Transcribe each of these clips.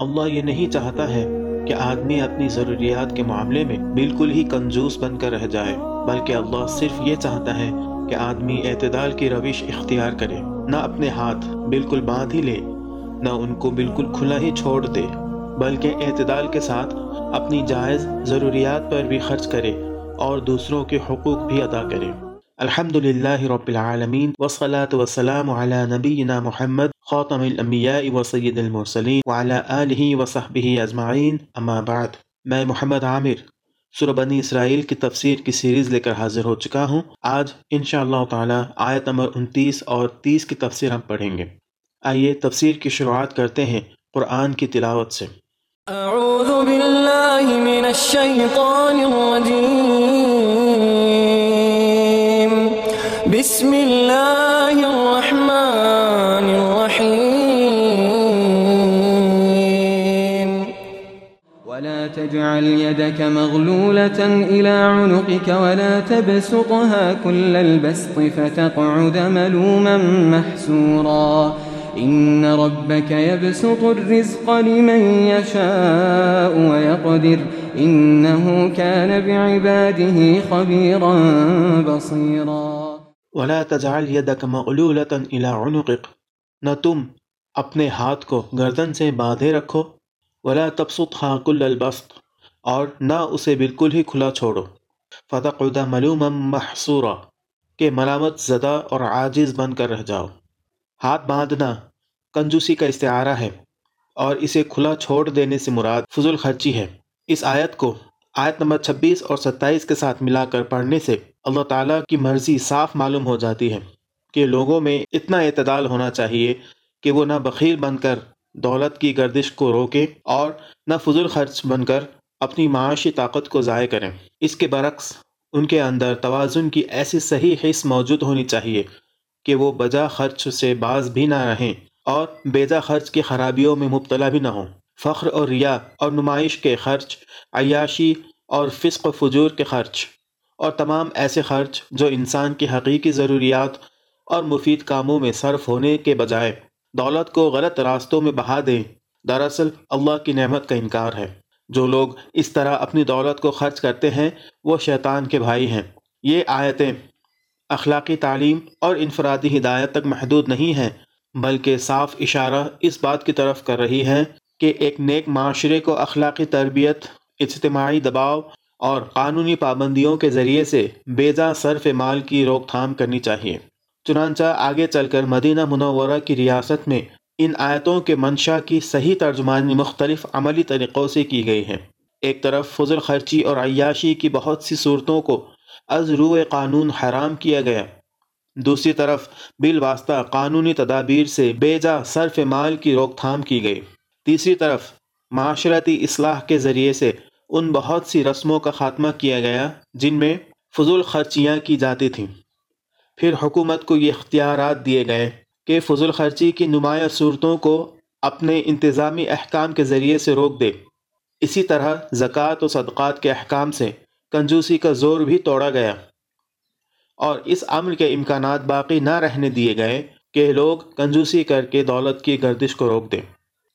اللہ یہ نہیں چاہتا ہے کہ آدمی اپنی ضروریات کے معاملے میں بالکل ہی کنجوس بن کر رہ جائے، بلکہ اللہ صرف یہ چاہتا ہے کہ آدمی اعتدال کی روش اختیار کرے، نہ اپنے ہاتھ بالکل باندھ ہی لے، نہ ان کو بالکل کھلا ہی چھوڑ دے، بلکہ اعتدال کے ساتھ اپنی جائز ضروریات پر بھی خرچ کرے اور دوسروں کے حقوق بھی ادا کرے۔ الحمد للہ رب العالمین، وصلاة والسلام على نبینا محمد خاتم الانبیاء و سید المرسلین وعلى آلہ وصحبہ اجمعین. اما بعد، میں محمد عامر، سورہ بنی اسرائیل کی تفسیر کی سیریز لے کر حاضر ہو چکا ہوں۔ آج انشاءاللہ تعالی آیت نمبر انتیس اور تیس کی تفسیر ہم پڑھیں گے۔ آئیے تفسیر کی شروعات کرتے ہیں قرآن کی تلاوت سے۔ اعوذ باللہ من الشیطان الرجیم۔ ولا تجعل يدك مغلولة إلى عنقك ولا تبسطها كل البسط فتقعد ملوما محسورا. إن ربك يبسط الرزق لمن يشاء ويقدر. إنه كان بعباده خبيرا بصيرا. ولا تجعل يدك مغلولة الى عنقك. نہ تم اپنے ہاتھ کو گردن سے باندھے رکھو ولا تبسطها كل البسط اور نہ اسے بالکل ہی کھلا چھوڑو۔ فتقعد ملوما محسورا کہ ملامت زدہ اور عاجز بن کر رہ جاؤ۔ ہاتھ باندھنا کنجوسی کا استعارہ ہے اور اسے کھلا چھوڑ دینے سے مراد فضول خرچی ہے۔ اس آیت کو آیت نمبر 26 اور 27 کے ساتھ ملا کر پڑھنے سے اللہ تعالیٰ کی مرضی صاف معلوم ہو جاتی ہے کہ لوگوں میں اتنا اعتدال ہونا چاہیے کہ وہ نہ بخیل بن کر دولت کی گردش کو روکے اور نہ فضول خرچ بن کر اپنی معاشی طاقت کو ضائع کریں۔ اس کے برعکس، ان کے اندر توازن کی ایسی صحیح حص موجود ہونی چاہیے کہ وہ بجا خرچ سے باز بھی نہ رہیں اور بیجا خرچ کی خرابیوں میں مبتلا بھی نہ ہوں۔ فخر اور ریا اور نمائش کے خرچ، عیاشی اور فسق و فجور کے خرچ اور تمام ایسے خرچ جو انسان کی حقیقی ضروریات اور مفید کاموں میں صرف ہونے کے بجائے دولت کو غلط راستوں میں بہا دیں، دراصل اللہ کی نعمت کا انکار ہے۔ جو لوگ اس طرح اپنی دولت کو خرچ کرتے ہیں، وہ شیطان کے بھائی ہیں۔ یہ آیتیں اخلاقی تعلیم اور انفرادی ہدایت تک محدود نہیں ہیں، بلکہ صاف اشارہ اس بات کی طرف کر رہی ہے کہ ایک نیک معاشرے کو اخلاقی تربیت، اجتماعی دباؤ اور قانونی پابندیوں کے ذریعے سے بیجا صرف مال کی روک تھام کرنی چاہیے۔ چنانچہ آگے چل کر مدینہ منورہ کی ریاست میں ان آیتوں کے منشا کی صحیح ترجمانی مختلف عملی طریقوں سے کی گئی ہے ایک طرف فضل خرچی اور عیاشی کی بہت سی صورتوں کو از روح قانون حرام کیا گیا۔ دوسری طرف بالواسطہ قانونی تدابیر سے بیجا صرف مال کی روک تھام کی گئی۔ تیسری طرف معاشرتی اصلاح کے ذریعے سے ان بہت سی رسموں کا خاتمہ کیا گیا جن میں فضول خرچیاں کی جاتی تھیں۔ پھر حکومت کو یہ اختیارات دیے گئے کہ فضول خرچی کی نمایاں صورتوں کو اپنے انتظامی احکام کے ذریعے سے روک دے۔ اسی طرح زکوٰۃ و صدقات کے احکام سے کنجوسی کا زور بھی توڑا گیا۔ اور اس عمل کے امکانات باقی نہ رہنے دیے گئے کہ لوگ کنجوسی کر کے دولت کی گردش کو روک دیں۔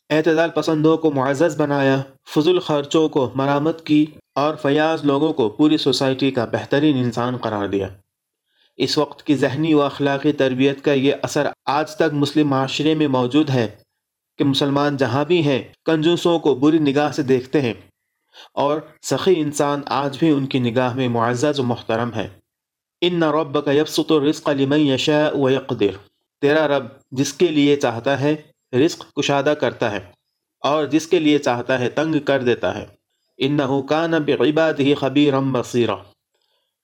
اعتدال پسندوں کو معزز بنایا، فضول خرچوں کو مرامت کی اور فیاض لوگوں کو پوری سوسائٹی کا بہترین انسان قرار دیا۔ اس وقت کی ذہنی و اخلاقی تربیت کا یہ اثر آج تک مسلم معاشرے میں موجود ہے کہ مسلمان جہاں بھی ہیں، کنجوسوں کو بری نگاہ سے دیکھتے ہیں اور سخی انسان آج بھی ان کی نگاہ میں معزز و محترم ہے۔ ان نہ رب کا یبسط و رزق علم یشا و یقدر تیرا رب جس کے لیے چاہتا ہے رزق کشادہ کرتا ہے اور جس کے لیے چاہتا ہے تنگ کر دیتا ہے۔ ان نہ کان بغباد ہی خبیرم بصیرہ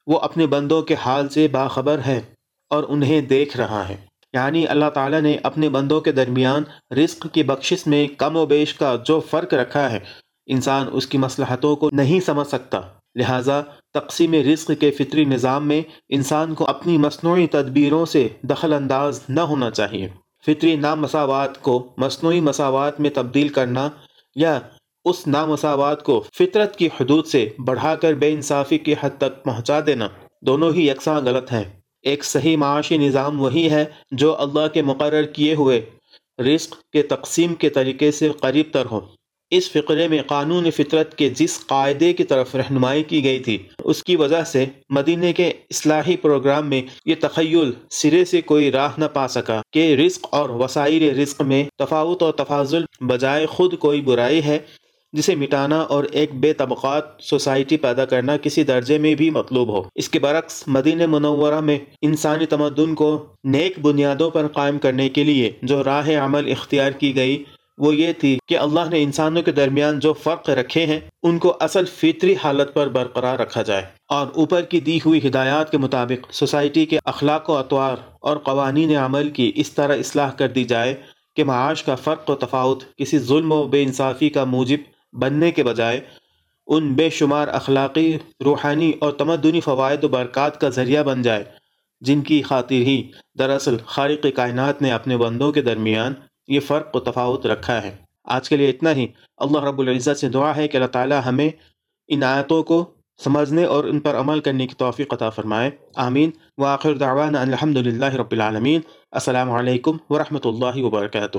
وہ اپنے بندوں کے حال سے باخبر ہے اور انہیں دیکھ رہا ہے۔ یعنی اللہ تعالیٰ نے اپنے بندوں کے درمیان رزق کی بخشش میں کم و بیش کا جو فرق رکھا ہے، انسان اس کی مصلحتوں کو نہیں سمجھ سکتا۔ لہٰذا تقسیم رزق کے فطری نظام میں انسان کو اپنی مصنوعی تدبیروں سے دخل انداز نہ ہونا چاہیے۔ فطری نامساوات کو مصنوعی مساوات میں تبدیل کرنا یا اس نامساوات کو فطرت کی حدود سے بڑھا کر بے انصافی کی حد تک پہنچا دینا دونوں ہی یکساں غلط ہیں۔ ایک صحیح معاشی نظام وہی ہے جو اللہ کے مقرر کیے ہوئے رزق کے تقسیم کے طریقے سے قریب تر ہو۔ اس فقرے میں قانون فطرت کے جس قاعدے کی طرف رہنمائی کی گئی تھی، اس کی وجہ سے مدینہ کے اصلاحی پروگرام میں یہ تخیل سرے سے کوئی راہ نہ پا سکا کہ رزق اور وسائل رزق میں تفاوت اور تفاضل بجائے خود کوئی برائی ہے۔ جسے مٹانا اور ایک بے طبقات سوسائٹی پیدا کرنا کسی درجے میں بھی مطلوب ہو۔ اس کے برعکس، مدینہ منورہ میں انسانی تمدن کو نیک بنیادوں پر قائم کرنے کے لیے جو راہ عمل اختیار کی گئی، وہ یہ تھی کہ اللہ نے انسانوں کے درمیان جو فرق رکھے ہیں، ان کو اصل فطری حالت پر برقرار رکھا جائے۔ اور اوپر کی دی ہوئی ہدایات کے مطابق، سوسائٹی کے اخلاق و اطوار اور قوانین عمل کی اس طرح اصلاح کر دی جائے کہ معاش کا فرق و تفاوت، کسی ظلم و بے انصافی کا موجب بننے کے بجائے ان بے شمار اخلاقی، روحانی اور تمدنی فوائد و برکات کا ذریعہ بن جائے، جن کی خاطر ہی دراصل خالق کائنات نے اپنے بندوں کے درمیان یہ فرق و تفاوت رکھا ہے۔ آج کے لیے اتنا ہی۔ اللہ رب العزت سے دعا ہے کہ اللہ تعالی ہمیں ان آیتوں کو سمجھنے اور ان پر عمل کرنے کی توفیق عطا فرمائے۔ آمین۔ وآخر دعوانا الحمد للہ رب العالمین۔ السلام علیکم ورحمۃ اللہ وبرکاتہ۔